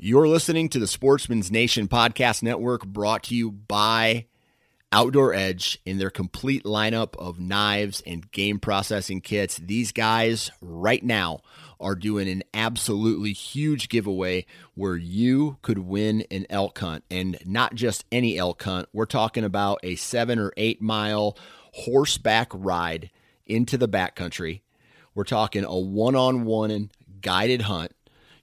You're listening to the Sportsman's Nation Podcast Network brought to you by Outdoor Edge in their complete lineup of knives and game processing kits. These guys right now are doing an absolutely huge giveaway where you could win an elk hunt and not just any elk hunt. We're talking about a seven or eight mile horseback ride into the backcountry. We're talking a one on one guided hunt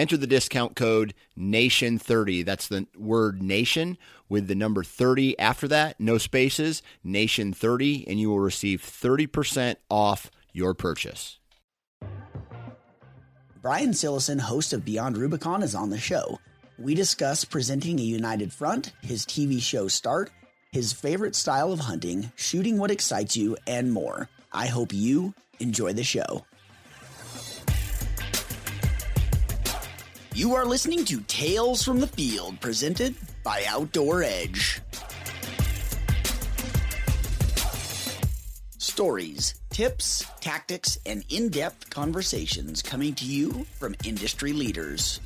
enter the discount code NATION30. That's the word nation with the number 30 after that, no spaces, NATION30, and you will receive 30% off your purchase. Brian Cillison, host of Beyond Rubicon, is on the show. We discuss presenting a united front, his TV show start, his favorite style of hunting, shooting what excites you, and more. I hope you enjoy the show. You are listening to Tales from the Field, presented by Outdoor Edge. Stories, tips, tactics, and in depth conversations coming to you from industry leaders.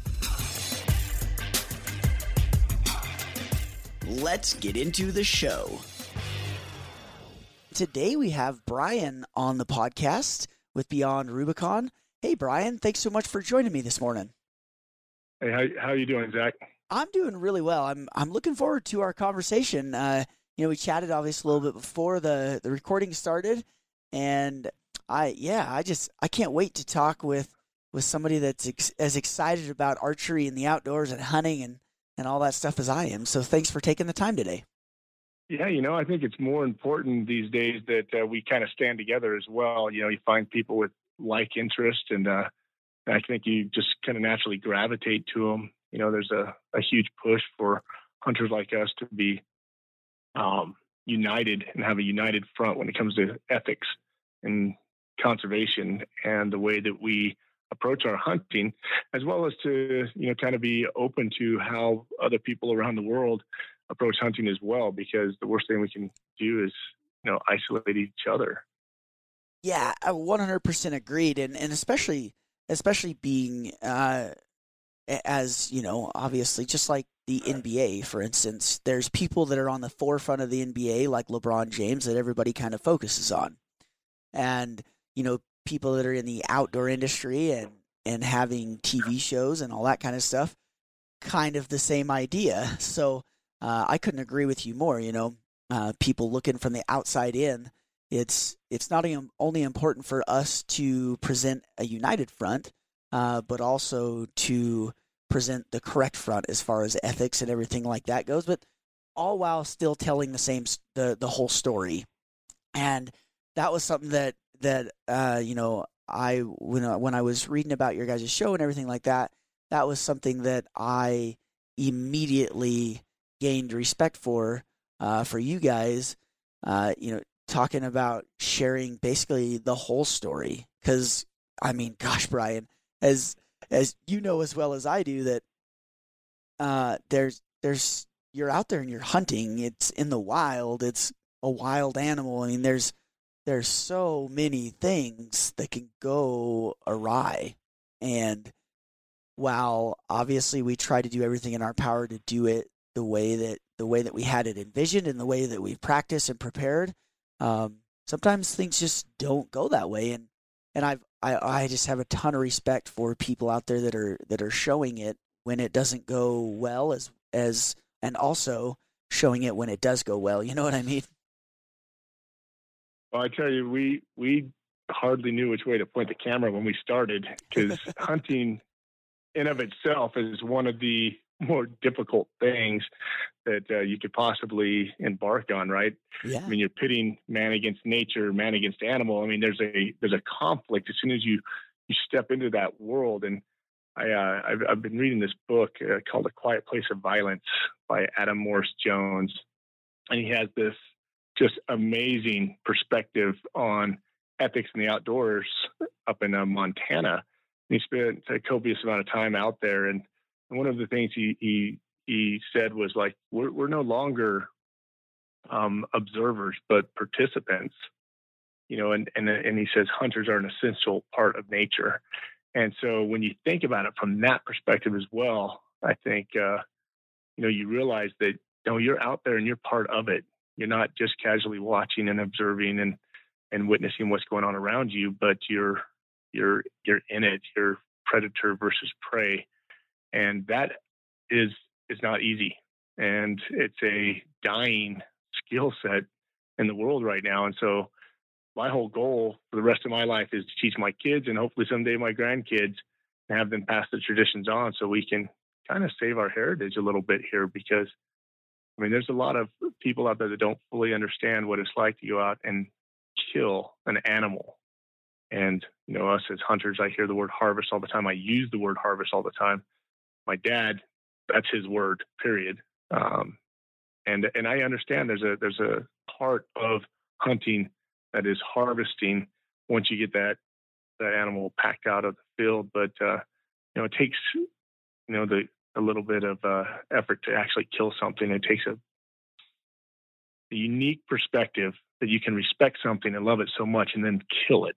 Let's get into the show. Today we have Brian on the podcast with Beyond Rubicon. Hey, Brian, thanks so much for joining me this morning. Hey, how how you doing, Zach? I'm doing really well. I'm I'm looking forward to our conversation. Uh, you know, we chatted obviously a little bit before the the recording started, and I yeah, I just I can't wait to talk with with somebody that's ex- as excited about archery and the outdoors and hunting and and all that stuff as I am. So thanks for taking the time today. Yeah, you know, I think it's more important these days that uh, we kind of stand together as well. You know, you find people with like interest and uh, I think you just kind of naturally gravitate to them. You know, there's a, a huge push for hunters like us to be um, united and have a united front when it comes to ethics and conservation and the way that we approach our hunting, as well as to you know kind of be open to how other people around the world approach hunting as well. Because the worst thing we can do is you know isolate each other. Yeah, 100% agreed, and and especially especially being uh, as you know, obviously, just like the NBA, for instance, there's people that are on the forefront of the NBA, like LeBron James, that everybody kind of focuses on, and you know, people that are in the outdoor industry and and having TV shows and all that kind of stuff, kind of the same idea. So uh, I couldn't agree with you more. You know, uh, people looking from the outside in, it's it's not only important for us to present a united front, uh, but also to present the correct front as far as ethics and everything like that goes. But all while still telling the same the the whole story, and that was something that that uh, you know I when I, when I was reading about your guys' show and everything like that, that was something that I immediately gained respect for uh, for you guys. Uh, you know, talking about sharing basically the whole story because I mean, gosh, Brian, as as you know as well as I do that uh, there's there's you're out there and you're hunting. It's in the wild. It's a wild animal. I mean, there's there's so many things that can go awry, and while obviously we try to do everything in our power to do it the way that the way that we had it envisioned and the way that we practiced and prepared, um, sometimes things just don't go that way. And and I've I, I just have a ton of respect for people out there that are that are showing it when it doesn't go well as as and also showing it when it does go well. You know what I mean? Well, I tell you, we we hardly knew which way to point the camera when we started because hunting in of itself is one of the more difficult things that uh, you could possibly embark on, right? Yeah. I mean, you're pitting man against nature, man against animal. I mean, there's a there's a conflict as soon as you you step into that world. And I uh, I've, I've been reading this book uh, called A Quiet Place of Violence by Allen Morris Jones, and he has this just amazing perspective on ethics in the outdoors up in uh, Montana. And he spent a copious amount of time out there and one of the things he he he said was like we're we're no longer um, observers but participants you know and and and he says hunters are an essential part of nature. And so when you think about it from that perspective as well i think uh, you know you realize that you know you're out there and you're part of it. You're not just casually watching and observing and and witnessing what's going on around you but you're you're you're in it. You're predator versus prey and that is is not easy. And it's a mm-hmm. dying skill set in the world right now. And so my whole goal for the rest of my life is to teach my kids and hopefully someday my grandkids and have them pass the traditions on so we can kind of save our heritage a little bit here because I mean there's a lot of people out there that don't fully understand what it's like to go out and kill an animal. And you know us as hunters I hear the word harvest all the time. I use the word harvest all the time my dad, that's his word, period. Um, and and I understand there's a there's a part of hunting that is harvesting once you get that that animal packed out of the field. But uh, you know, it takes you know the a little bit of uh, effort to actually kill something. It takes a, a unique perspective that you can respect something and love it so much, and then kill it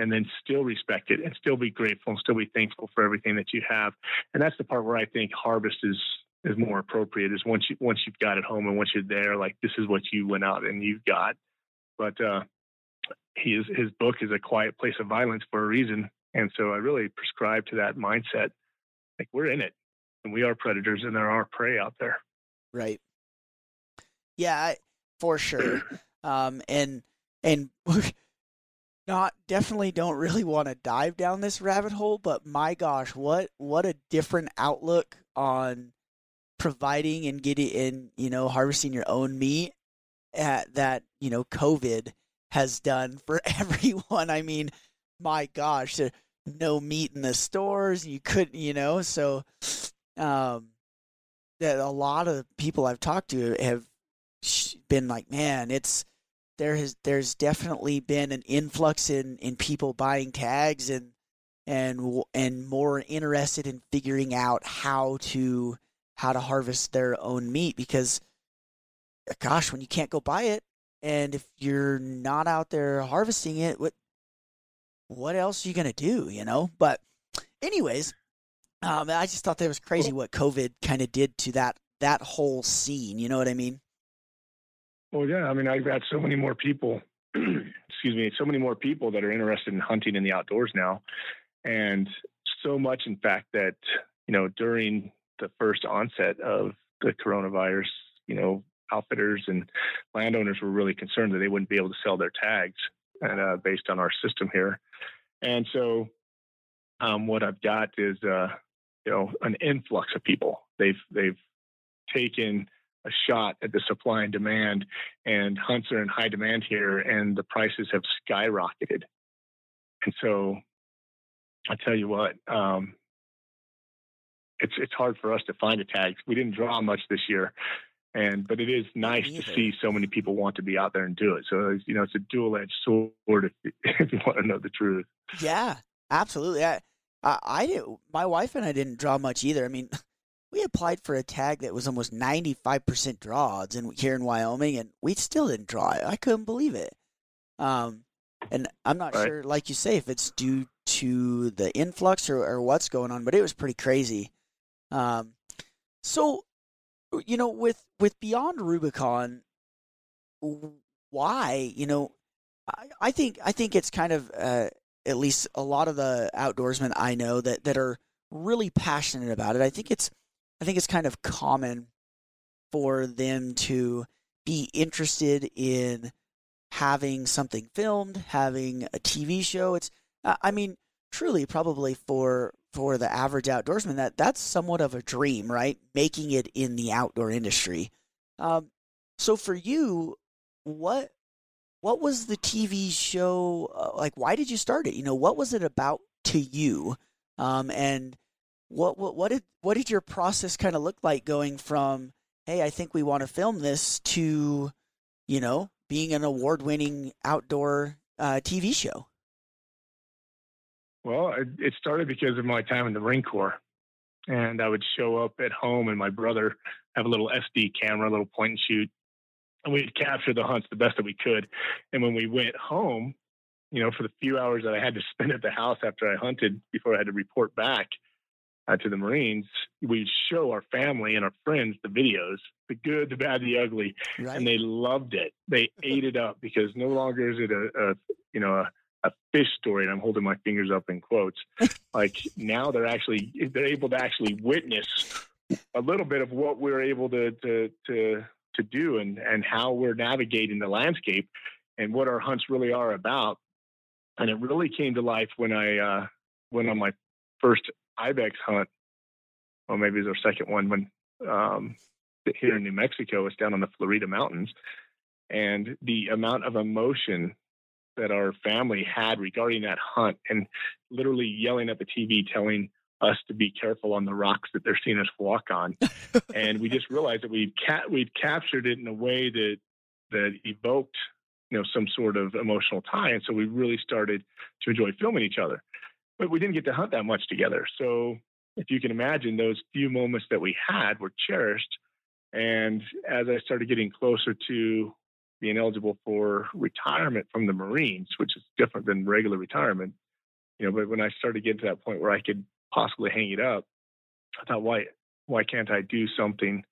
and then still respect it and still be grateful and still be thankful for everything that you have. And that's the part where I think harvest is is more appropriate is once you once you've got it home and once you're there, like this is what you went out and you've got. But uh his his book is a quiet place of violence for a reason. And so I really prescribe to that mindset. Like we're in it and we are predators and there are prey out there. Right. Yeah, for sure. Um and and not definitely don't really want to dive down this rabbit hole, but my gosh, what what a different outlook on providing and getting and you know harvesting your own meat at, that you know COVID has done for everyone. I mean, my gosh, no meat in the stores, you couldn't, you know, so um, that a lot of people I've talked to have been like, man, it's there has there's definitely been an influx in in people buying tags and and and more interested in figuring out how to how to harvest their own meat because gosh when you can't go buy it and if you're not out there harvesting it what what else are you going to do you know? But anyways um, i just thought that was crazy what covid kind of did to that that whole scene you know what i mean well, yeah. I mean, I've got so many more people, excuse me, so many more people that are interested in hunting in the outdoors now. And so much, in fact, that, you know, during the first onset of the coronavirus, you know, outfitters and landowners were really concerned that they wouldn't be able to sell their tags and uh, based on our system here. And so um, what I've got is, uh, you know, an influx of people. They've, they've taken a shot at the supply and demand and hunts are in high demand here and the prices have skyrocketed. And so I tell you what, um, it's it's hard for us to find a tag. We didn't draw much this year, and but it is nice to see so many people want to be out there and do it. So you know, it's a dual edged sword if, if, you want to know the truth. Yeah, absolutely. I, I, I did. My wife and I didn't draw much either. I mean, we applied for a tag that was almost ninety five percent draw odds in here in Wyoming, and we still didn't draw it. I couldn't believe it. Um, and I'm not right. sure, like you say, if it's due to the influx or, or what's going on, but it was pretty crazy. Um, so, you know, with with Beyond Rubicon, why? You know, I, I think I think it's kind of uh, at least a lot of the outdoorsmen I know that that are really passionate about it. I think it's I think it's kind of common for them to be interested in having something filmed, having a TV show. It's I mean, truly probably for for the average outdoorsman that that's somewhat of a dream, right? Making it in the outdoor industry. Um, so for you, what what was the TV show uh, like? Why did you start it? You know, what was it about to you? Um, and what what what did what did your process kind of look like going from hey, I think we want to film this to you know being an award winning outdoor uh, TV show? Well, it started because of my time in the Marine Corps. And I would show up at home, and my brother have a little SD camera, a little point and shoot, and we'd capture the hunts the best that we could. And when we went home, you know, for the few hours that I had to spend at the house after I hunted before I had to report back uh, to the Marines, we'd show our family and our friends the videos, the good, the bad, the ugly, right. and they loved it. They ate it up because no longer is it a, a you know a a fish story, and I'm holding my fingers up in quotes. like now they're actually they're able to actually witness a little bit of what we're able to to to to do and and how we're navigating the landscape and what our hunts really are about. And it really came to life when I uh, went on my first ibex hunt. Well, maybe it was our second one when um, here in New Mexico. It's down on the Florida Mountains, and the amount of emotion that our family had regarding that hunt and literally yelling at the TV telling us to be careful on the rocks that they're seeing us walk on. and we just realized that we'd ca- we'd captured it in a way that that evoked you know some sort of emotional tie and so we really started to enjoy filming each other. But we didn't get to hunt that much together. So if you can imagine those few moments that we had were cherished and as I started getting closer to being eligible for retirement from the Marines, which is different than regular retirement. You know, but when I started getting to that point where I could possibly hang it up, I thought, why why can't I do something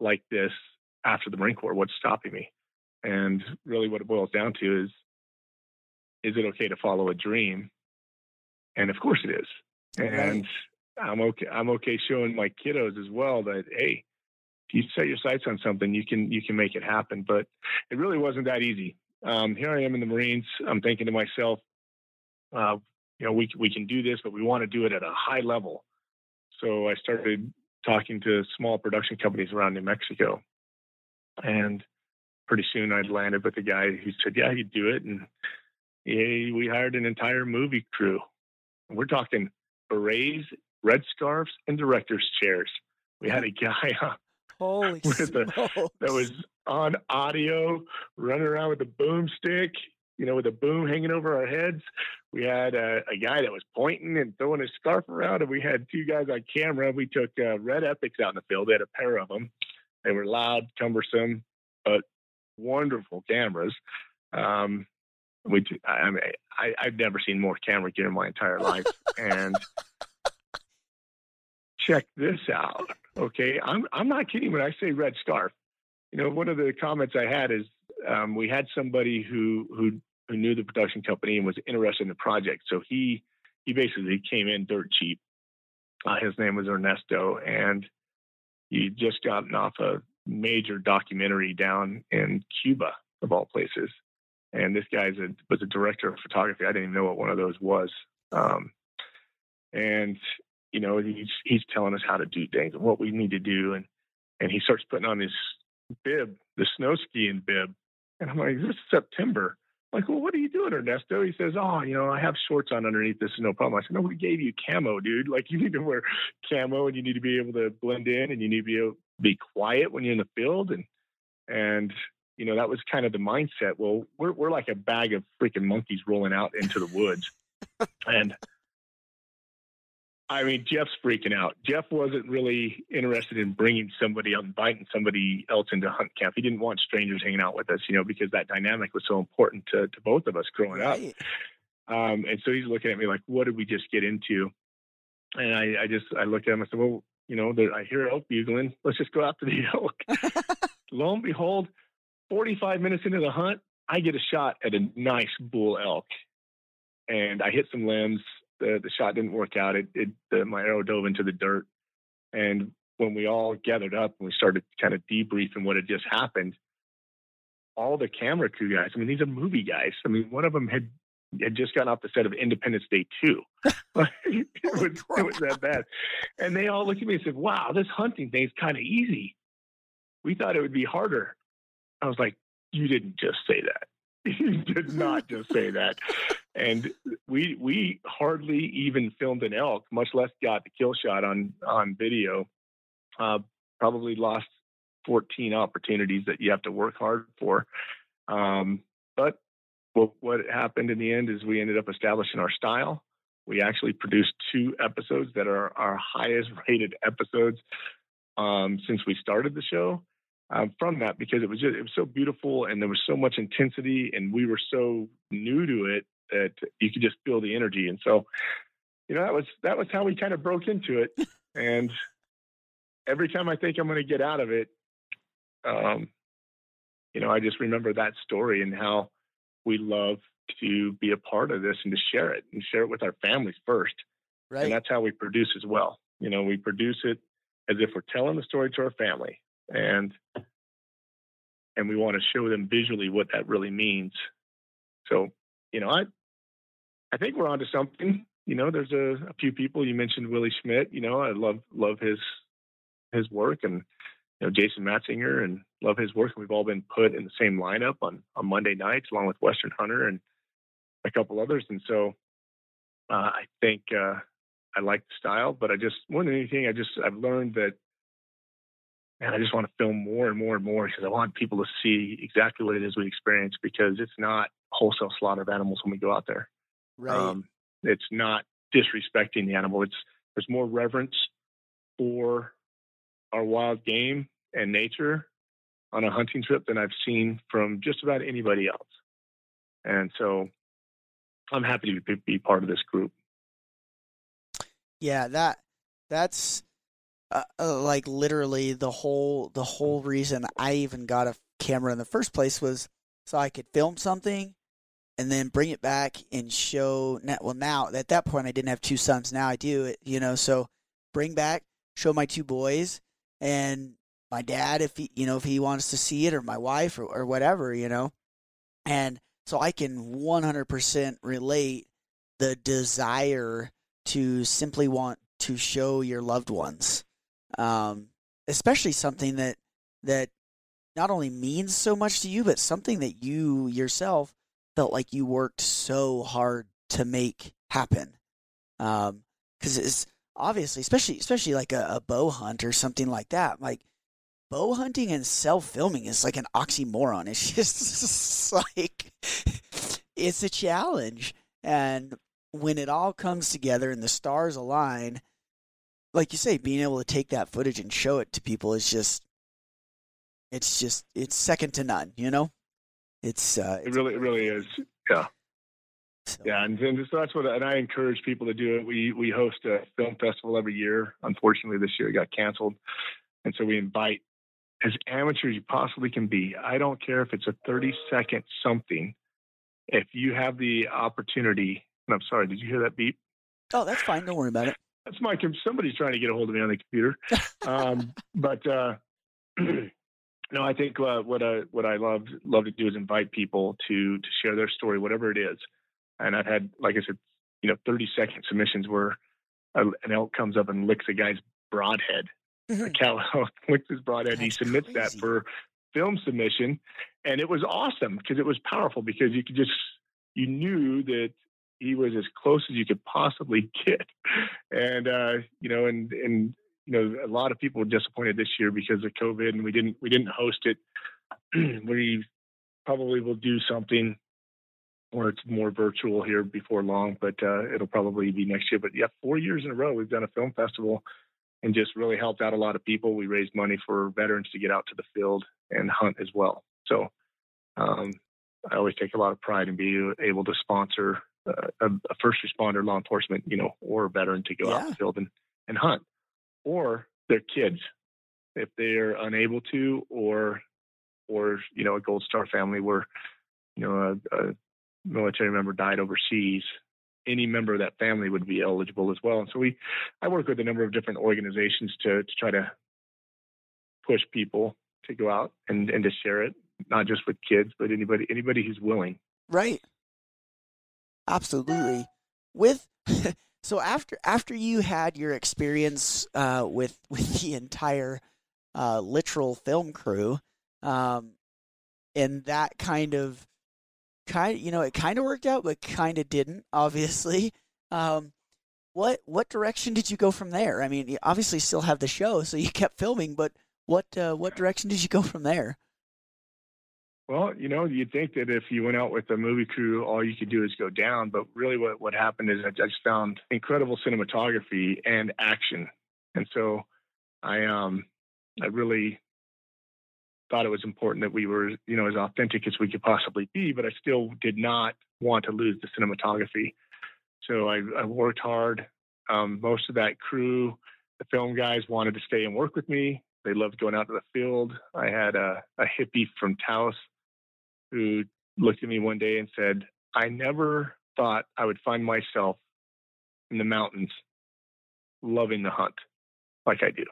like this after the Marine Corps? What's stopping me? And really, what it boils down to is, is it okay to follow a dream? And of course, it is. And right. I'm okay. I'm okay showing my kiddos as well that hey, if you set your sights on something, you can you can make it happen. But it really wasn't that easy. Um, here I am in the Marines. I'm thinking to myself, uh, you know, we we can do this, but we want to do it at a high level. So I started talking to small production companies around New Mexico, and pretty soon I'd landed with a guy who said, "Yeah, you do it," and yeah, we hired an entire movie crew. We're talking berets, red scarves, and directors' chairs. We had a guy Holy with that was on audio, running around with a boomstick, you know, with a boom hanging over our heads. We had a, a, guy that was pointing and throwing his scarf around, and we had two guys on camera. We took uh, Red Epics out in the field. They had a pair of them. They were loud, cumbersome, but wonderful cameras. Um, we, I mean, I, I've never seen more camera gear in my entire life, and check this out. Okay, I'm I'm not kidding when I say red scarf. You know, one of the comments I had is um, we had somebody who who who knew the production company and was interested in the project, so he he basically came in dirt cheap. Uh, his name was Ernesto, and he just gotten off a major documentary down in Cuba, of all places. And this guy a, was a director of photography. I didn't even know what one of those was. Um, and you know, he's he's telling us how to do things and what we need to do, and and he starts putting on this bib, the snow skiing bib, and I'm like, this is September. I'm like, well, what are you doing, Ernesto? He says, oh, you know, I have shorts on underneath. This is no problem. I said, no, we gave you camo, dude. Like, you need to wear camo, and you need to be able to blend in, and you need to be able be quiet when you're in the field, and and you know that was kind of the mindset. Well, we're we're like a bag of freaking monkeys rolling out into the woods, and I mean, Jeff's freaking out. Jeff wasn't really interested in bringing somebody out, inviting somebody else into hunt camp. He didn't want strangers hanging out with us, you know, because that dynamic was so important to, to both of us growing right. up. Um, and so he's looking at me like, what did we just get into? And I, I just, I looked at him, I said, well, you know, there, I hear elk bugling. Let's just go after the elk. Lo and behold, 45 minutes into the hunt, I get a shot at a nice bull elk. And I hit some limbs the the shot didn't work out. It, it the, my arrow dove into the dirt, and when we all gathered up and we started kind of debriefing what had just happened, all the camera crew guys. I mean, these are movie guys. I mean, one of them had had just gotten off the set of Independence Day two. it, was, it was that bad, and they all looked at me and said, "Wow, this hunting thing's kind of easy. We thought it would be harder." I was like, "You didn't just say that." you did not just say that. And we we hardly even filmed an elk, much less got the kill shot on on video. Uh, probably lost 14 opportunities that you have to work hard for. Um, but what, what happened in the end is we ended up establishing our style. We actually produced two episodes that are our highest rated episodes um, since we started the show um, from that because it was just it was so beautiful and there was so much intensity and we were so new to it that you could just feel the energy. And so you know that was that was how we kind of broke into it. And every time I think I'm going to get out of it um, you know I just remember that story and how we love to be a part of this and to share it and share it with our families first. Right. and that's how we produce as well. You know we produce it as if we're telling the story to our family and and we want to show them visually what that really means. So, you know, I I think we're onto something. You know, there's a, a few people you mentioned Willie Schmidt. You know, I love love his his work and you know Jason Matzinger and love his work. And we've all been put in the same lineup on on Monday nights along with Western Hunter and a couple others. And so uh, I think uh, I like the style, but I just more than anything, I just I've learned that and I just want to film more and more and more because I want people to see exactly what it is we experience because it's not wholesale slaughter of animals when we go out there. Right. Um, it's not disrespecting the animal. It's there's more reverence for our wild game and nature on a hunting trip than I've seen from just about anybody else. And so I'm happy to be, be part of this group. Yeah, that that's uh, uh, like literally the whole the whole reason I even got a camera in the first place was so I could film something and then bring it back and show well now at that point I didn't have two sons now I do you know so bring back show my two boys and my dad if he you know if he wants to see it or my wife or, or whatever you know and so I can 100% relate the desire to simply want to show your loved ones um, especially something that that not only means so much to you, but something that you yourself felt like you worked so hard to make happen. Because um, it's obviously, especially especially like a, a bow hunt or something like that, like bow hunting and self filming is like an oxymoron. It's just like it's a challenge, and when it all comes together and the stars align, like you say, being able to take that footage and show it to people is just, it's just, it's second to none. You know, it's. Uh, it's it really, it really is. Yeah. So. Yeah, and, and so that's what, and I encourage people to do it. We we host a film festival every year. Unfortunately, this year it got canceled, and so we invite as amateur as you possibly can be. I don't care if it's a 30 second something. If you have the opportunity, and I'm sorry, did you hear that beep? Oh, that's fine. Don't worry about it. That's my somebody's trying to get a hold of me on the computer. Um, but uh, no, I think uh, what I what I love love to do is invite people to to share their story, whatever it is. And I've had, like I said, you know, 30 second submissions where a, an elk comes up and licks a guy's broadhead. Mm-hmm. A cow licks his broadhead. That's he submits crazy. that for film submission, and it was awesome because it was powerful because you could just you knew that he was as close as you could possibly get, and uh, you know, and and you know, a lot of people were disappointed this year because of COVID, and we didn't we didn't host it. we probably will do something or it's more virtual here before long, but uh, it'll probably be next year. But yeah, four years in a row we've done a film festival and just really helped out a lot of people. We raised money for veterans to get out to the field and hunt as well. So um, I always take a lot of pride in being able to sponsor a, a, first responder, law enforcement, you know, or a veteran to go yeah. out in the field and, and hunt, or their kids if they're unable to, or or you know a Gold Star family where you know a, a military member died overseas, any member of that family would be eligible as well. And so we, I work with a number of different organizations to to try to push people to go out and and to share it, not just with kids, but anybody anybody who's willing. Right. Absolutely. With so after after you had your experience uh, with with the entire uh, literal film crew, um, and that kind of kind you know it kind of worked out but kind of didn't obviously um, what what direction did you go from there i mean you obviously still have the show so you kept filming but what uh, what direction did you go from there well you know you'd think that if you went out with a movie crew all you could do is go down but really what what happened is i just found incredible cinematography and action and so i um i really thought it was important that we were, you know, as authentic as we could possibly be, but I still did not want to lose the cinematography. So I, I worked hard. Um, most of that crew, the film guys wanted to stay and work with me. They loved going out to the field. I had a, a hippie from Taos who looked at me one day and said, I never thought I would find myself in the mountains loving the hunt like I do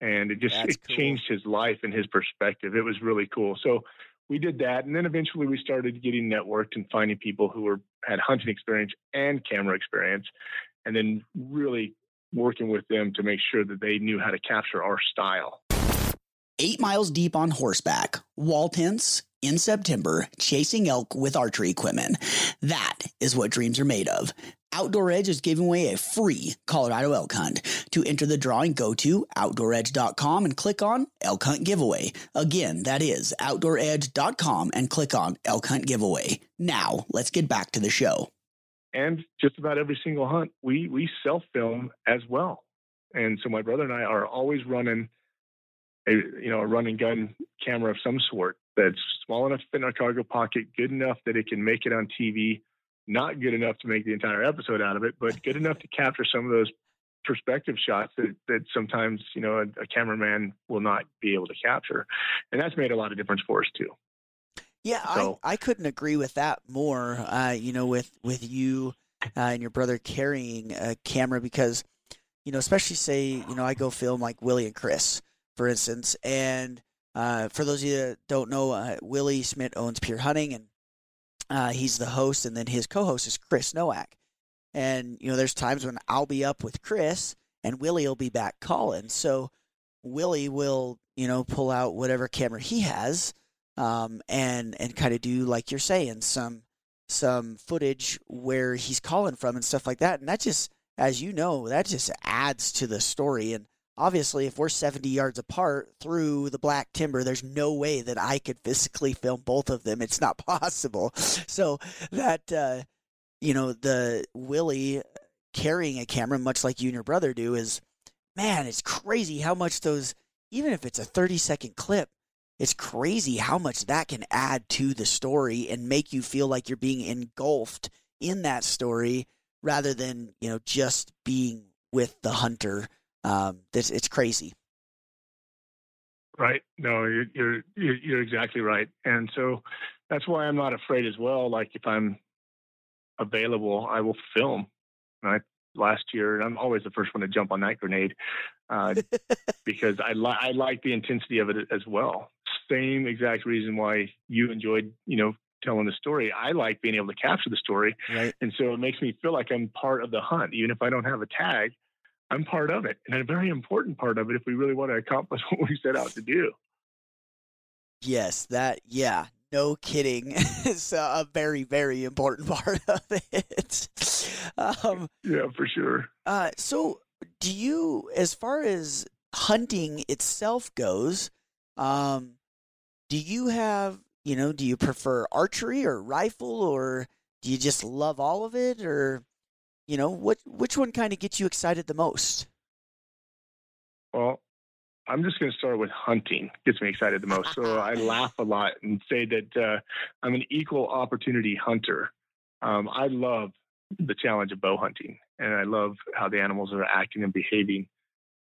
and it just That's it cool. changed his life and his perspective. It was really cool. So we did that, and then eventually we started getting networked and finding people who were had hunting experience and camera experience, and then really working with them to make sure that they knew how to capture our style. Eight miles deep on horseback, wall tents in September, chasing elk with archery equipment. That is what dreams are made of. Outdoor Edge is giving away a free Colorado elk hunt. To enter the drawing, go to OutdoorEdge.com and click on Elk Hunt Giveaway. Again, that is OutdoorEdge.com and click on Elk Hunt Giveaway. Now, let's get back to the show. And just about every single hunt, we we self film as well. And so my brother and I are always running a you know a running gun camera of some sort that's small enough to fit in our cargo pocket, good enough that it can make it on TV not good enough to make the entire episode out of it, but good enough to capture some of those perspective shots that, that sometimes you know a, a, cameraman will not be able to capture, and that's made a lot of difference for us too. Yeah, so, I, I couldn't agree with that more. Uh, you know, with with you uh, and your brother carrying a camera because you know, especially say you know I go film like Willie and Chris, for instance, and uh, for those of you that don't know, uh, Willie Schmidt owns Pure Hunting and uh, he's the host, and then his co-host is Chris Nowak. And you know, there's times when I'll be up with Chris, and Willie will be back calling. So Willie will, you know, pull out whatever camera he has, um, and and kind of do like you're saying some some footage where he's calling from and stuff like that. And that just, as you know, that just adds to the story. And obviously, if we're 70 yards apart through the black timber, there's no way that I could physically film both of them. It's not possible. So that, uh, you know, the Willie carrying a camera, much like you and your brother do, is man, it's crazy how much those, even if it's a 30 second clip, it's crazy how much that can add to the story and make you feel like you're being engulfed in that story rather than, you know, just being with the hunter um, this it's crazy. Right. No, you're, you're you're exactly right, and so that's why I'm not afraid as well. Like if I'm available, I will film. I last year, and I'm always the first one to jump on that grenade uh, because I like I like the intensity of it as well. Same exact reason why you enjoyed, you know, telling the story. I like being able to capture the story, Right. and so it makes me feel like I'm part of the hunt, even if I don't have a tag. I'm part of it, and a very important part of it if we really want to accomplish what we set out to do. Yes, that yeah, no kidding. it's a very very important part of it. Um, Yeah, for sure. uh, so, do you, as far as hunting itself goes, um, do you have you know, do you prefer archery or rifle, or do you just love all of it, or you know, what which one kind of gets you excited the most? Well, I'm just going to start with hunting. Gets me excited the most. So I laugh a lot and say that uh, I'm an equal opportunity hunter. Um, I love the challenge of bow hunting, and I love how the animals are acting and behaving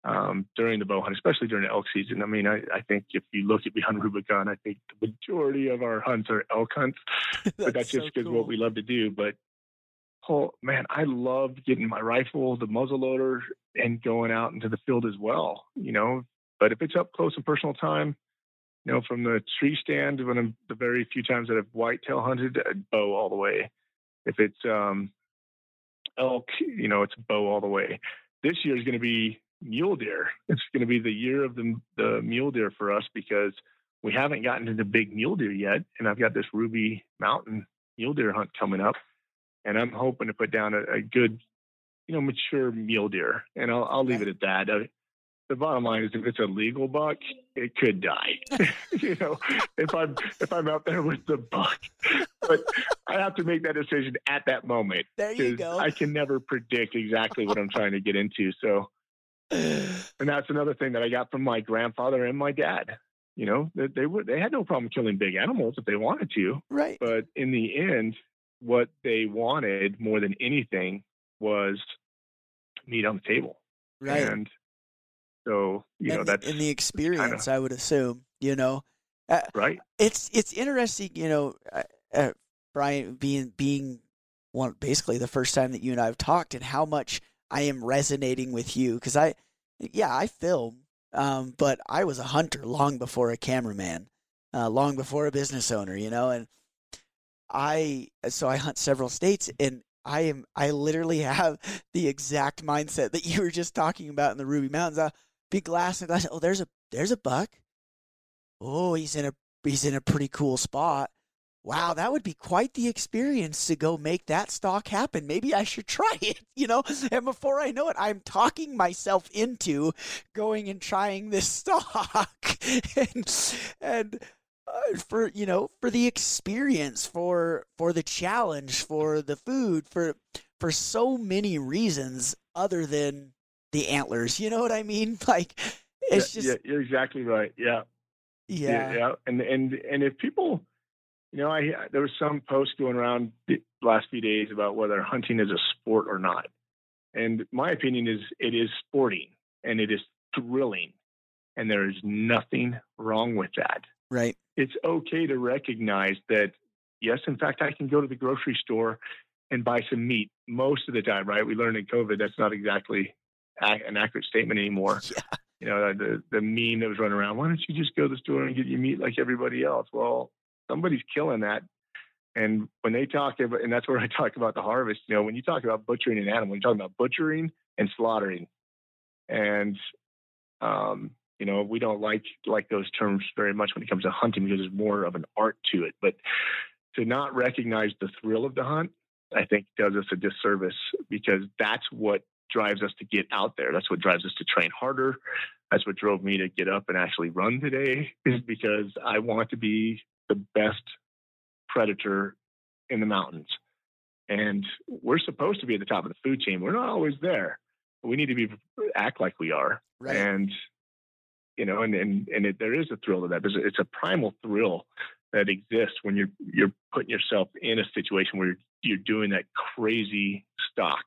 um, during the bow hunt, especially during the elk season. I mean, I, I think if you look at Beyond Rubicon, I think the majority of our hunts are elk hunts, but that's just so because cool. what we love to do. But oh man, I love getting my rifle, the muzzle loader, and going out into the field as well. You know, but if it's up close and personal time, you know, from the tree stand, when I'm the very few times that I've whitetail hunted, I'd bow all the way. If it's um, elk, you know, it's bow all the way. This year is going to be mule deer. It's going to be the year of the the mule deer for us because we haven't gotten to the big mule deer yet, and I've got this Ruby Mountain mule deer hunt coming up, and I'm hoping to put down a, a good, you know, mature mule deer, and I'll I'll leave it at that. Uh, the bottom line is, if it's a legal buck, it could die. you know, if I'm if I'm out there with the buck, but I have to make that decision at that moment There you go. I can never predict exactly what I'm trying to get into. So, and that's another thing that I got from my grandfather and my dad. You know, they, they would they had no problem killing big animals if they wanted to, right. but in the end, what they wanted more than anything was meat on the table. Right. And so, you know, and, the- that's and the experience, I would assume. You know, uh, right. it's it's interesting. You know, uh, uh, Brian being being one basically the first time that you and I have talked, and how much I am resonating with you because I, yeah, I film, um, but I was a hunter long before a cameraman, uh, long before a business owner. You know, and I uh, so I hunt several states and. I am. I literally have the exact mindset that you were just talking about in the Ruby Mountains. Uh, I be glass and glass. Oh, there's a there's a buck. Oh, he's in a he's in a pretty cool spot. Wow, that would be quite the experience to go make that stalk happen. Maybe I should try it, you know? And before I know it, I'm talking myself into going and trying this stalk. and and uh, for, you know, for the experience, for for the challenge, for the food, for for so many reasons other than the antlers. You know what I mean? Like it's yeah, just yeah, you're exactly right. Yeah. yeah. yeah. And and and if people, you know, I there was some post going around the last few days about whether hunting is a sport or not. And my opinion is it is sporting and it is thrilling, and there is nothing wrong with that. Right. It's okay to recognize that. Yes, in fact, I can go to the grocery store and buy some meat most of the time. Right? We learned in COVID that's not exactly an accurate statement anymore Yeah. you know, the the meme that was running around. Why don't you just go to the store and get your meat like everybody else? Well, somebody's killing that. And when they talk about, and that's where I talk about the harvest. You know, when you talk about butchering an animal, you're talking about butchering and slaughtering. And um, you know, we don't like like those terms very much when it comes to hunting because there's more of an art to it. But to not recognize the thrill of the hunt, I think does us a disservice because that's what drives us to get out there. That's what drives us to train harder. That's what drove me to get up and actually run today is because I want to be the best predator in the mountains. And we're supposed to be at the top of the food chain. We're not always there. We need to be act like we are. Right. And you know, and and and it, there is a thrill to that. There's it's a primal thrill that exists when you're you're putting yourself in a situation where you're, you're doing that crazy stalk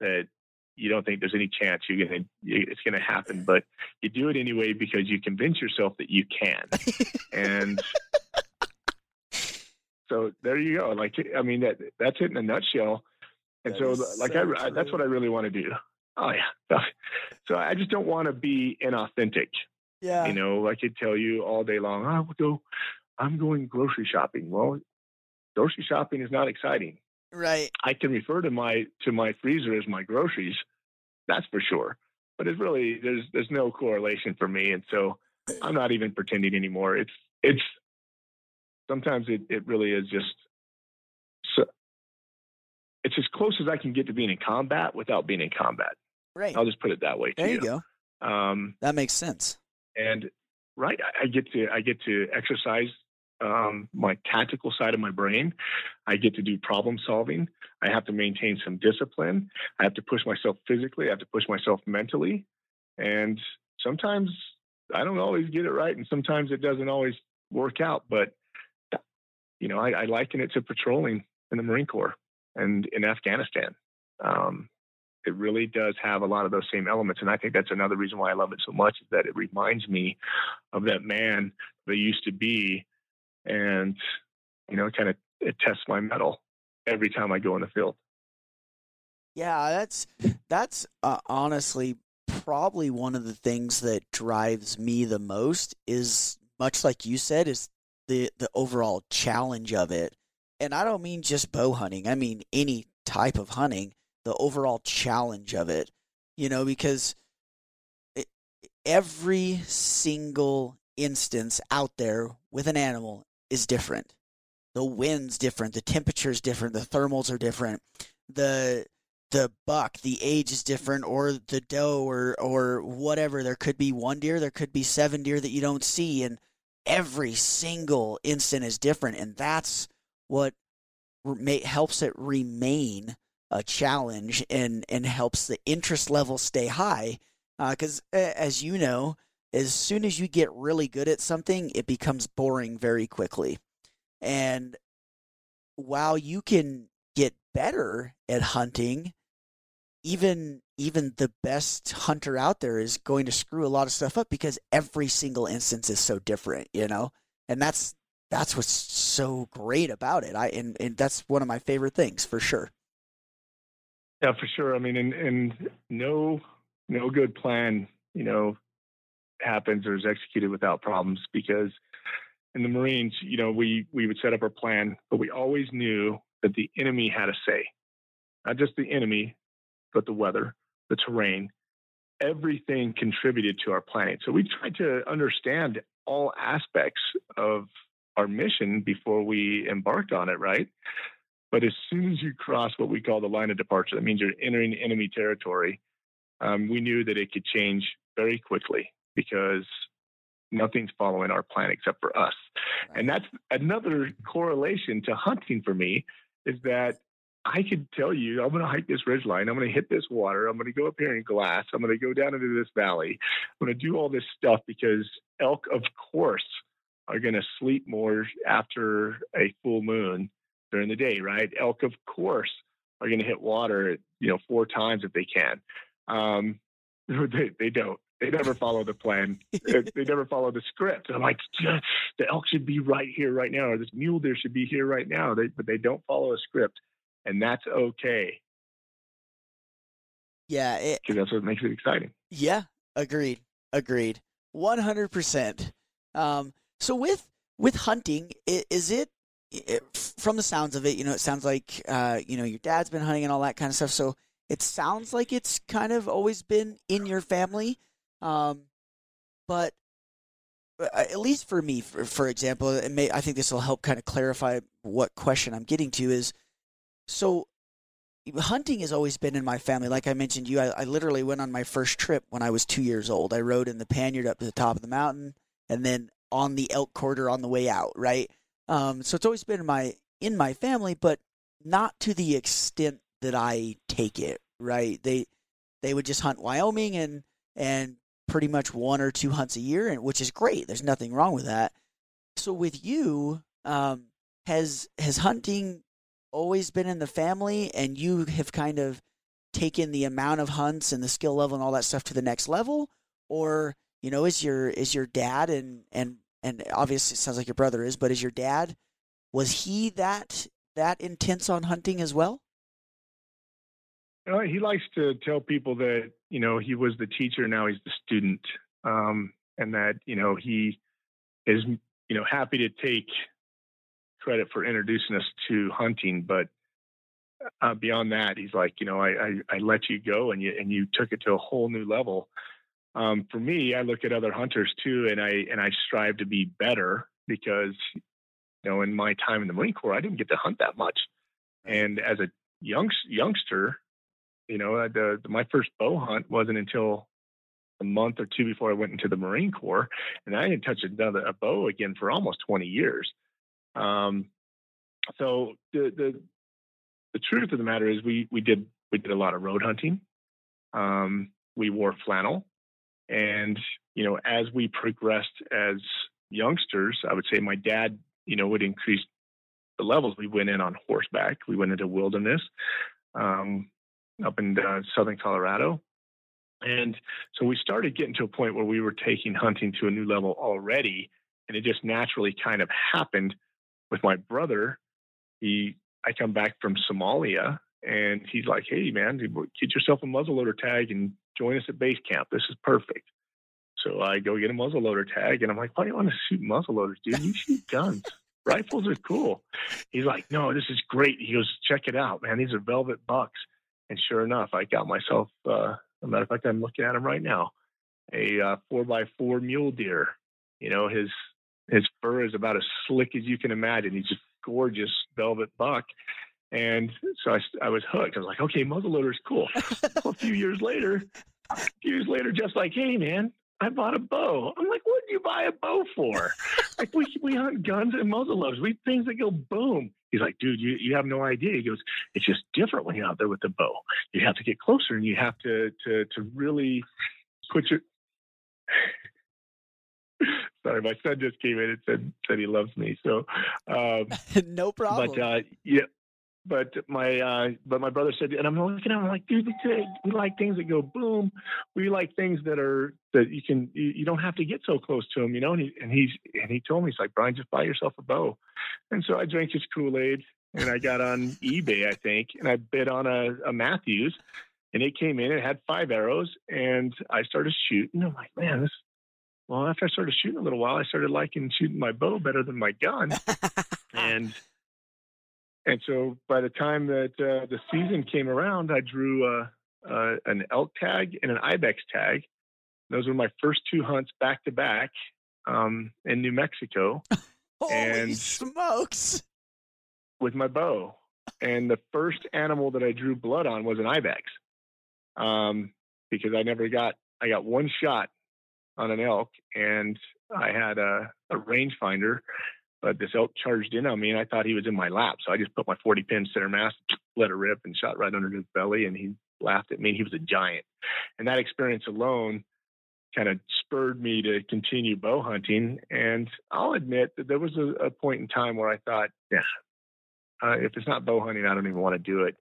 that you don't think there's any chance you're gonna it's gonna happen, but you do it anyway because you convince yourself that you can. and so there you go. Like I mean that that's it in a nutshell. And so, like, so I, I, that's what I really want to do. Oh yeah. So I just don't want to be inauthentic. Yeah. You know, I could tell you all day long, I will go, I'm going grocery shopping. Well, grocery shopping is not exciting. Right. I can refer to my to my freezer as my groceries. That's for sure. But it's really there's there's no correlation for me, and so I'm not even pretending anymore. It's it's sometimes it it really is just so it's as close as I can get to being in combat without being in combat. Right. I'll just put it that way. There you, you go. Um, that makes sense. And right, I get to I get to exercise um, my tactical side of my brain. I get to do problem solving. I have to maintain some discipline. I have to push myself physically. I have to push myself mentally. And sometimes I don't always get it right, and sometimes it doesn't always work out. But you know, I, I liken it to patrolling in the Marine Corps and in Afghanistan. Um, it really does have a lot of those same elements. And I think that's another reason why I love it so much is that it reminds me of that man that used to be. And, you know, kind of it tests my mettle every time I go in the field. Yeah, that's that's uh, honestly probably one of the things that drives me the most is much like you said is the the overall challenge of it. And I don't mean just bow hunting. I mean any type of hunting the overall challenge of it, you know, because it, every single instance out there with an animal is different. The wind's different, the temperature's different, the thermals are different, the the buck, the age is different, or the doe, or or whatever. There could be one deer, there could be seven deer that you don't see, and every single instant is different, and that's what helps it remain a challenge and and helps the interest level stay high because uh, as you know as soon as you get really good at something it becomes boring very quickly. And while you can get better at hunting even even the best hunter out there is going to screw a lot of stuff up because every single instance is so different you know? And that's that's what's so great about it. I and, and that's one of my favorite things for sure yeah, for sure. I mean, and, and no no good plan, you know, happens or is executed without problems because in the Marines, you know, we we would set up our plan, but we always knew that the enemy had a say. Not just the enemy, but the weather, the terrain, everything contributed to our planning. So we tried to understand all aspects of our mission before we embarked on it, right? But as soon as you cross what we call the line of departure, that means you're entering enemy territory. Um, we knew that it could change very quickly because nothing's following our plan except for us. And that's another correlation to hunting for me is that I could tell you, I'm going to hike this ridge line. I'm going to hit this water. I'm going to go up here in glass. I'm going to go down into this valley. I'm going to do all this stuff because elk, of course, are going to sleep more after a full moon during the day, right? Elk, of course, are going to hit water, you know, four times if they can. Um, they, they don't. They never follow the plan. they never follow the script. I'm like, the elk should be right here, right now, or this mule deer should be here right now. They, but they don't follow a script, and that's okay. Yeah, because that's what makes it exciting. Yeah, agreed, agreed, one hundred percent. Um, so with with hunting, is it it, from the sounds of it, you know, it sounds like uh, you know your dad's been hunting and all that kind of stuff. So it sounds like it's kind of always been in your family. Um, but uh, at least for me, for, for example, may, I think this will help kind of clarify what question I'm getting to is so hunting has always been in my family. Like I mentioned you, I, I, literally went on my first trip when I was two years old. I rode in the pannier up to the top of the mountain and then on the elk quarter on the way out, right? Um, so it's always been in my in my family, but not to the extent that I take it. Right? They they would just hunt Wyoming and and pretty much one or two hunts a year, and which is great. There's nothing wrong with that. So with you, um, has has hunting always been in the family, and you have kind of taken the amount of hunts and the skill level and all that stuff to the next level, or you know, is your is your dad and and and obviously it sounds like your brother is, but is your dad was he that that intense on hunting as well? Uh, he likes to tell people that you know he was the teacher, now he's the student, um, and that you know he is you know happy to take credit for introducing us to hunting, but uh, beyond that, he's like, you know, I, I, I let you go and you and you took it to a whole new level. Um, for me, I look at other hunters too, and I and I strive to be better because you know in my time in the Marine Corps, I didn't get to hunt that much, and as a young youngster, you know, the, the my first bow hunt wasn't until a month or two before I went into the Marine Corps, and I didn't touch another a bow again for almost 20 years. Um, so the the the truth of the matter is we we did we did a lot of road hunting. Um, we wore flannel, and you know as we progressed as youngsters, I would say my dad you know would increase the levels. We went in on horseback. We went into wilderness um, up in uh, southern Colorado. And so we started getting to a point where we were taking hunting to a new level already. And it just naturally kind of happened with my brother. He I come back from Somalia and he's like, hey, man, get yourself a muzzleloader tag and join us at base camp. This is perfect. So I go get a muzzleloader tag and I'm like, why do you want to shoot muzzleloaders, dude? You shoot guns. Rifles are cool. He's like, no, this is great. He goes, check it out, man. These are velvet bucks. And sure enough, I got myself, uh, a matter of fact, I'm looking at him right now, a uh, four by four mule deer. You know, his his fur is about as slick as you can imagine. He's a gorgeous velvet buck. And so I, I was hooked. I was like, okay, muzzleloader is cool. well, a few years later, a few years later, just like, hey, man, I bought a bow. I'm like, what did you buy a bow for? like, we, we hunt guns and muzzleloaders. We things that go boom. He's like, dude, you, you have no idea. He goes, it's just different when you're out there with the bow. You have to get closer and you have to to to really put your Sorry, my son just came in and said said he loves me. So, um, no problem. But uh, yeah, but my uh, but my brother said, and I'm looking at him I'm like, dude, we like things that go boom. We like things that are that you can you, you don't have to get so close to them, you know. And he and he's and he told me he's like, Brian, just buy yourself a bow. And so I drank his Kool Aid, and I got on eBay, I think, and I bid on a, a Mathews, And it came in, it had five arrows, and I started shooting. I'm like, man, this well, after I started shooting a little while, I started liking shooting my bow better than my gun. and and so by the time that uh, the season came around, I drew uh, uh, an elk tag and an ibex tag. Those were my first two hunts back to back um, in New Mexico. Holy and smokes! With my bow, and the first animal that I drew blood on was an ibex, um, because I never got I got one shot on an elk, and I had a, a rangefinder, but this elk charged in on me, and I thought he was in my lap. So I just put my 40 pin center mass, let it rip, and shot right under his belly, and he laughed at me. He was a giant, and that experience alone kind of spurred me to continue bow hunting. And I'll admit that there was a, a point in time where I thought, yeah, uh, if it's not bow hunting, I don't even want to do it.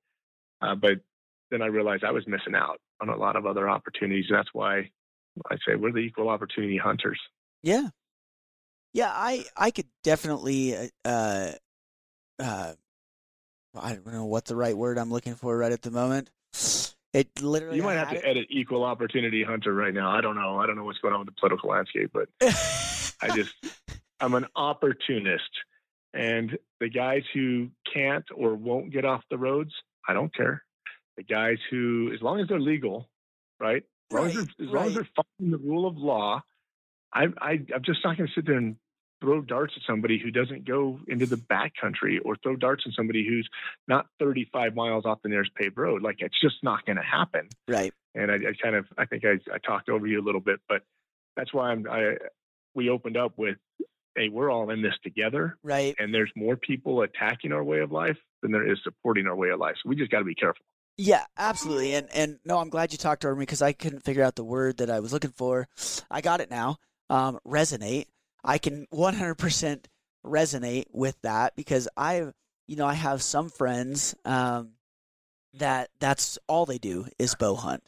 Uh, but then I realized I was missing out on a lot of other opportunities. And that's why I say we're the equal opportunity hunters. Yeah, yeah. I I could definitely. Uh, uh, uh, I don't know what the right word I'm looking for right at the moment. It literally. You might have to edit equal opportunity hunter right now. I don't know. I don't know what's going on with the political landscape, but I just I'm an opportunist, and the guys who can't or won't get off the roads, I don't care. The guys who, as long as they're legal, right? As long, right, as, as, long as they're following the rule of law, I, I, I'm just not going to sit there and throw darts at somebody who doesn't go into the backcountry or throw darts at somebody who's not 35 miles off the nearest paved road. Like it's just not going to happen. Right. And I, I, kind of, I think I, I talked over you a little bit, but that's why I'm, I, we opened up with, hey, we're all in this together. Right. And there's more people attacking our way of life than there is supporting our way of life. So we just got to be careful. Yeah, absolutely. And and no, I'm glad you talked over me because I couldn't figure out the word that I was looking for. I got it now. Um, resonate. I can 100% resonate with that because I, you know, I have some friends um, that that's all they do is bow hunt,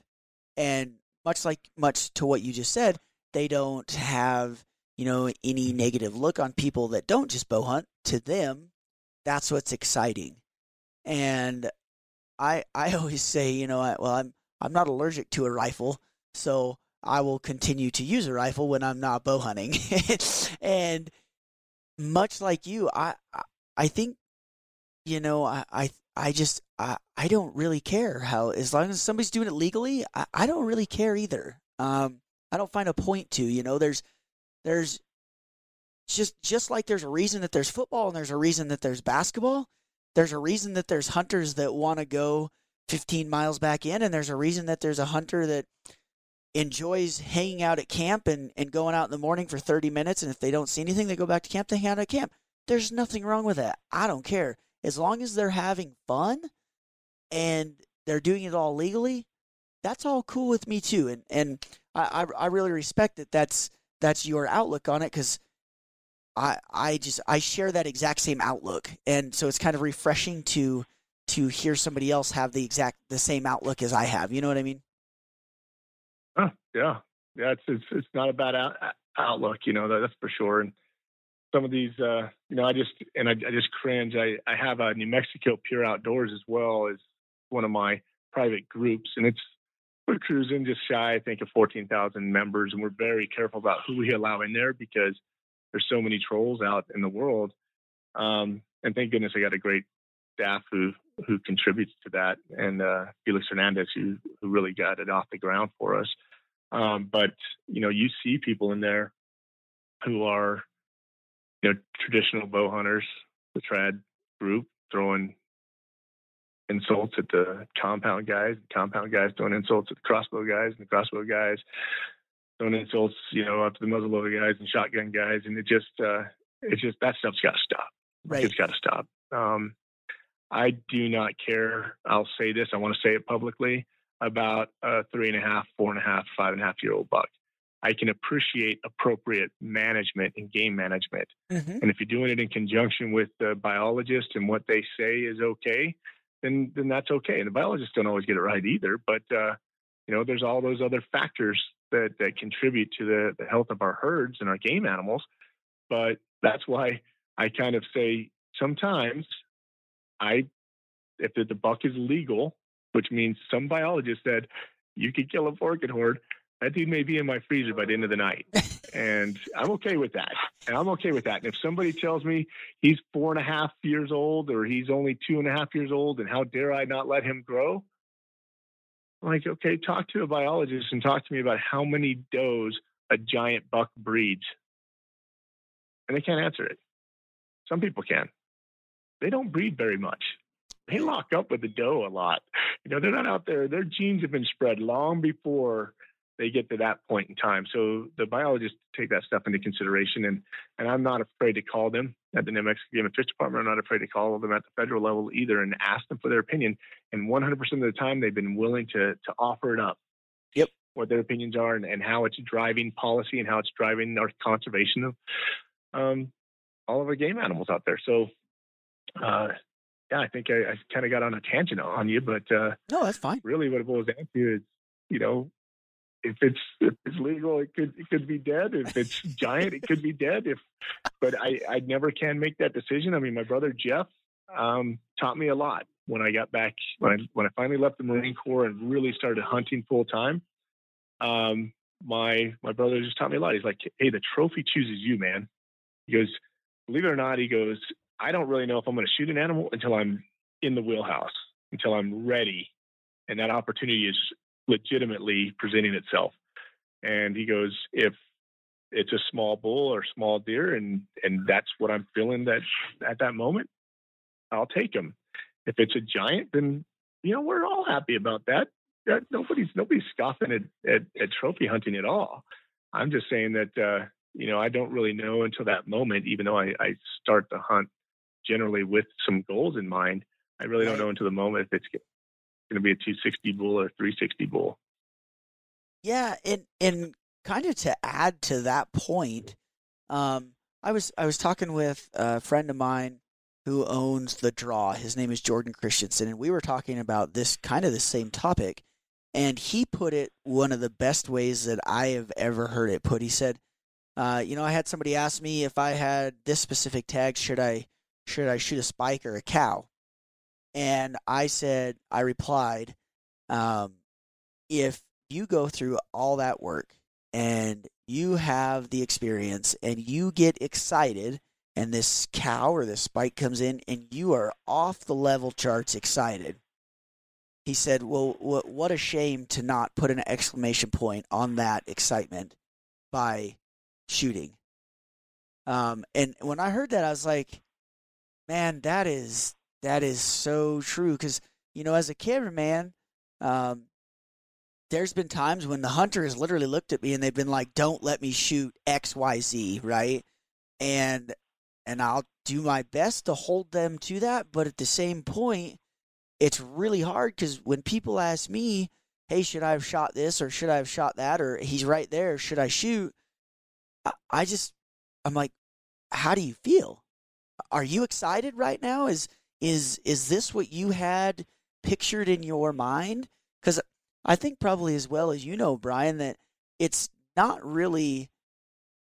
and much like much to what you just said, they don't have you know any negative look on people that don't just bow hunt. To them, that's what's exciting, and I I always say, you know, I, well, I'm I'm not allergic to a rifle, so I will continue to use a rifle when I'm not bow hunting. and much like you, I I think, you know, I I, I just I, I don't really care how as long as somebody's doing it legally, I, I don't really care either. Um, I don't find a point to. You know, there's there's just just like there's a reason that there's football and there's a reason that there's basketball. There's a reason that there's hunters that want to go 15 miles back in, and there's a reason that there's a hunter that enjoys hanging out at camp and, and going out in the morning for 30 minutes. And if they don't see anything, they go back to camp, they hang out at camp. There's nothing wrong with that. I don't care. As long as they're having fun and they're doing it all legally, that's all cool with me too. And and I, I, I really respect that that's that's your outlook on it because I I just I share that exact same outlook. And so it's kind of refreshing to to hear somebody else have the exact the same outlook as I have. You know what I mean? Yeah, yeah. It's it's it's not a bad out, outlook, you know. That, that's for sure. And some of these, uh, you know, I just and I, I just cringe. I I have a New Mexico Pure Outdoors as well as one of my private groups, and it's we're cruising just shy, I think, of fourteen thousand members, and we're very careful about who we allow in there because there's so many trolls out in the world. Um, and thank goodness I got a great staff who who contributes to that, and uh, Felix Hernandez who who really got it off the ground for us. Um, but you know, you see people in there who are you know traditional bow hunters, the trad group throwing insults at the compound guys, the compound guys throwing insults at the crossbow guys, and the crossbow guys throwing insults, you know, up to the muzzleloader guys and shotgun guys, and it just uh, it's just that stuff's got to stop. Right. It's got to stop. Um, I do not care. I'll say this. I want to say it publicly about a three and a half, four and a half, five and a half year old buck. I can appreciate appropriate management and game management. Mm-hmm. And if you're doing it in conjunction with the biologist and what they say is okay, then then that's okay. And the biologists don't always get it right either. But uh, you know, there's all those other factors that that contribute to the, the health of our herds and our game animals. But that's why I kind of say sometimes I, if the, the buck is legal, which means some biologist said you could kill a orchid horde, that dude may be in my freezer by the end of the night. and I'm okay with that. And I'm okay with that. And if somebody tells me he's four and a half years old or he's only two and a half years old and how dare I not let him grow? I'm like, okay, talk to a biologist and talk to me about how many does a giant buck breeds. And they can't answer it. Some people can. They don't breed very much. They lock up with the doe a lot. You know, they're not out there. Their genes have been spread long before they get to that point in time. So the biologists take that stuff into consideration, and and I'm not afraid to call them at the New Mexico Game and Fish Department. I'm not afraid to call them at the federal level either, and ask them for their opinion. And 100% of the time, they've been willing to to offer it up. Yep. What their opinions are, and, and how it's driving policy, and how it's driving our conservation of um, all of our game animals out there. So, uh, yeah, I think I, I kind of got on a tangent on you, but uh, No, that's fine. really what it boils down to is, you know, if it's if it's legal, it could it could be dead. If it's giant, it could be dead. If, but I I never can make that decision. I mean, my brother Jeff um, taught me a lot when I got back when I when I finally left the Marine Corps and really started hunting full time. Um, my my brother just taught me a lot. He's like, hey, the trophy chooses you, man. He goes, believe it or not, he goes, I don't really know if I'm going to shoot an animal until I'm in the wheelhouse, until I'm ready, and that opportunity is legitimately presenting itself. And he goes, if it's a small bull or small deer, and and that's what I'm feeling that at that moment, I'll take him. If it's a giant, then you know we're all happy about that. nobody's nobody's scoffing at, at, at trophy hunting at all. I'm just saying that uh, you know I don't really know until that moment, even though I, I start the hunt generally with some goals in mind. I really don't know until the moment if it's going to be a 260 bull or 360 bull. Yeah, and and kind of to add to that point, um, I was I was talking with a friend of mine who owns the Draw. His name is Jordan Christensen, and we were talking about this kind of the same topic. And he put it one of the best ways that I have ever heard it put. He said, uh, "You know, I had somebody ask me if I had this specific tag, should I should I shoot a spike or a cow?" And I said, I replied, um, if you go through all that work and you have the experience and you get excited and this cow or this spike comes in and you are off the level charts excited he said well what a shame to not put an exclamation point on that excitement by shooting um, and when i heard that i was like man that is that is so true because you know as a cameraman um, there's been times when the hunter has literally looked at me and they've been like, "Don't let me shoot X, Y, Z," right? And and I'll do my best to hold them to that, but at the same point, it's really hard because when people ask me, "Hey, should I have shot this or should I have shot that?" or "He's right there, should I shoot?" I, I just I'm like, "How do you feel? Are you excited right now? Is is is this what you had pictured in your mind?" Because I think probably as well as you know, Brian, that it's not really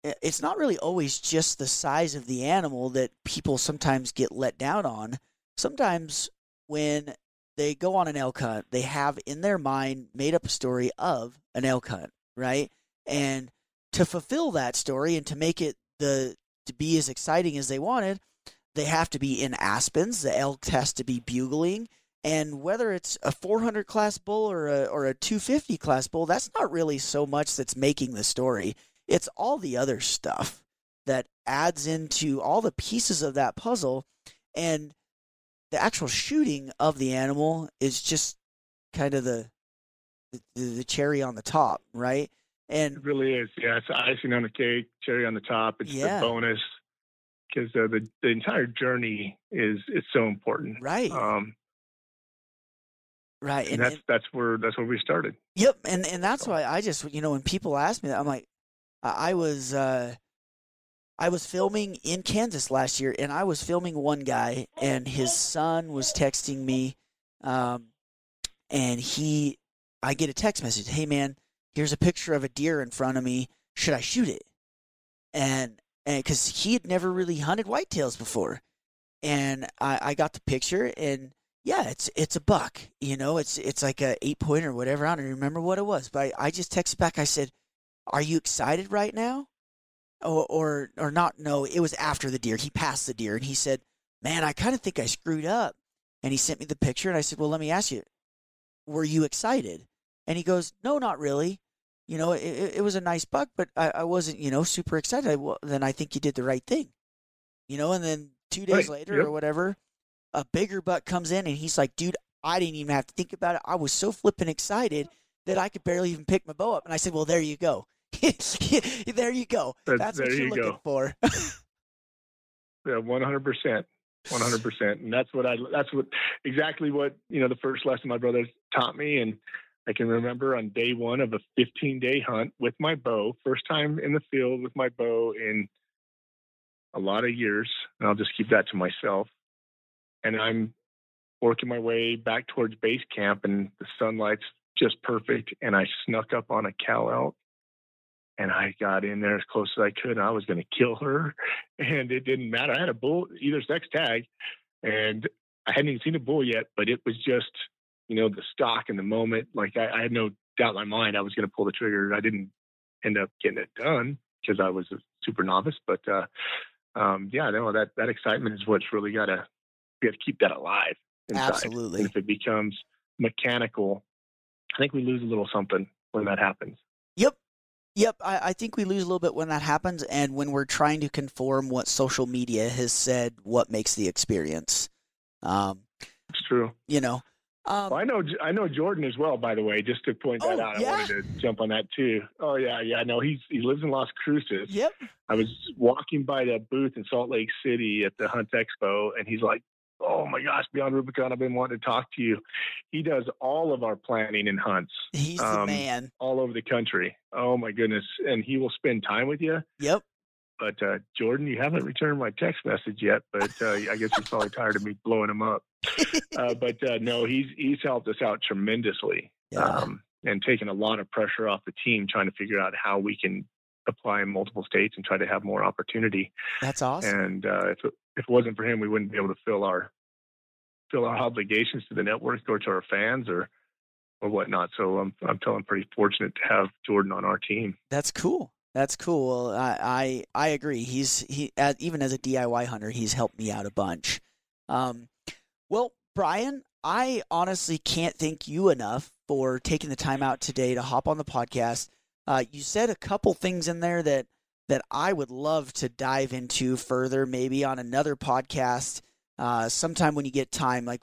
it's not really always just the size of the animal that people sometimes get let down on. Sometimes when they go on an elk hunt, they have in their mind made up a story of an elk hunt, right? And to fulfill that story and to make it the to be as exciting as they wanted, they have to be in aspens. The elk has to be bugling. And whether it's a 400 class bull or a, or a 250 class bull, that's not really so much that's making the story. It's all the other stuff that adds into all the pieces of that puzzle. And the actual shooting of the animal is just kind of the, the, the cherry on the top, right? And it really is. Yeah, it's icing on the cake, cherry on the top. It's yeah. the bonus because uh, the the entire journey is is so important. Right. Um, Right. And, and that's and, that's where that's where we started. Yep. And and that's so. why I just you know when people ask me that I'm like I was uh I was filming in Kansas last year and I was filming one guy and his son was texting me um and he I get a text message, "Hey man, here's a picture of a deer in front of me. Should I shoot it?" And and cuz he had never really hunted whitetails before. And I I got the picture and yeah, it's it's a buck. You know, it's it's like a eight pointer or whatever. I don't remember what it was, but I, I just texted back. I said, "Are you excited right now?" Or, or or not? No, it was after the deer. He passed the deer, and he said, "Man, I kind of think I screwed up." And he sent me the picture, and I said, "Well, let me ask you, were you excited?" And he goes, "No, not really. You know, it, it was a nice buck, but I, I wasn't, you know, super excited. I, well, then I think you did the right thing. You know." And then two days right. later yep. or whatever, a bigger buck comes in and he's like, dude, I didn't even have to think about it. I was so flipping excited that I could barely even pick my bow up. And I said, well, there you go. there you go. That's, That's what you're you looking go. for. yeah, 100%. 100%. And that's what I, that's what exactly what, you know, the first lesson my brother taught me. And I can remember on day one of a 15 day hunt with my bow, first time in the field with my bow in a lot of years. And I'll just keep that to myself and I'm working my way back towards base camp, and the sunlight's just perfect. And I snuck up on a cow elk, and I got in there as close as I could. I was going to kill her, and it didn't matter. I had a bull, either sex tag, and I hadn't even seen a bull yet, but it was just, you know, the stalk in the moment. Like I, I had no doubt in my mind I was going to pull the trigger. I didn't end up getting it done because I was a super novice, but uh, um, yeah, no, that that excitement is what's really got to we have to keep that alive. Inside. Absolutely. And if it becomes mechanical, I think we lose a little something when that happens. Yep. Yep. I, I think we lose a little bit when that happens and when we're trying to conform what social media has said what makes the experience. Um, it's true. You know, um, well, I know I know Jordan as well. By the way, just to point that oh, out, yeah? I wanted to jump on that too. Oh yeah, yeah. I know he's he lives in Las Cruces. Yep. I was walking by the booth in Salt Lake City at the Hunt Expo, and he's like, "Oh my gosh, Beyond Rubicon, I've been wanting to talk to you." He does all of our planning and hunts. He's um, the man. All over the country. Oh my goodness, and he will spend time with you. Yep. But uh, Jordan, you haven't returned my text message yet. But uh, I guess he's probably tired of me blowing him up. uh, but uh, no, he's he's helped us out tremendously, yeah. um, and taken a lot of pressure off the team trying to figure out how we can apply in multiple states and try to have more opportunity. That's awesome. And uh, if it, if it wasn't for him, we wouldn't be able to fill our fill our obligations to the network or to our fans or or whatnot. So I'm I'm feeling pretty fortunate to have Jordan on our team. That's cool. That's cool. I I, I agree. He's he even as a DIY hunter, he's helped me out a bunch. Um, well, Brian, I honestly can't thank you enough for taking the time out today to hop on the podcast. Uh, you said a couple things in there that that I would love to dive into further, maybe on another podcast uh, sometime when you get time. Like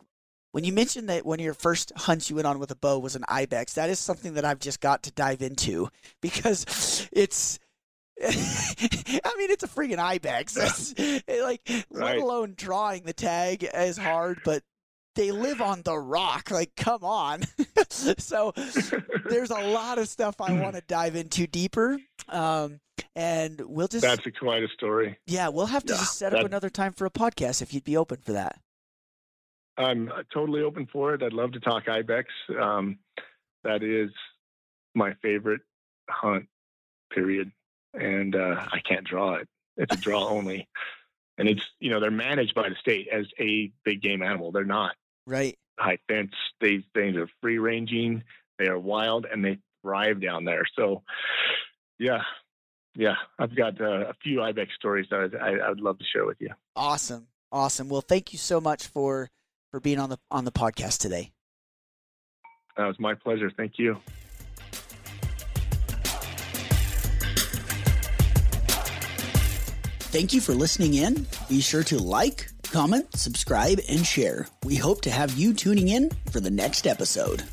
when you mentioned that one of your first hunts you went on with a bow was an ibex, that is something that I've just got to dive into because it's. I mean, it's a freaking ibex. It's, like, right. let alone drawing the tag is hard, but they live on the rock. Like, come on. so there's a lot of stuff I want to dive into deeper. Um, and we'll just. That's a, quite a story. Yeah, we'll have to yeah, just set up another time for a podcast if you'd be open for that. I'm totally open for it. I'd love to talk ibex. Um, that is my favorite hunt. Period. And uh, I can't draw it. It's a draw only. And it's you know they're managed by the state as a big game animal. They're not right high fence. These things are free ranging. They are wild and they thrive down there. So, yeah, yeah, I've got uh, a few ibex stories that I, I, would love to share with you. Awesome, awesome. Well, thank you so much for for being on the on the podcast today. That was my pleasure. Thank you. Thank you for listening in. Be sure to like, comment, subscribe, and share. We hope to have you tuning in for the next episode.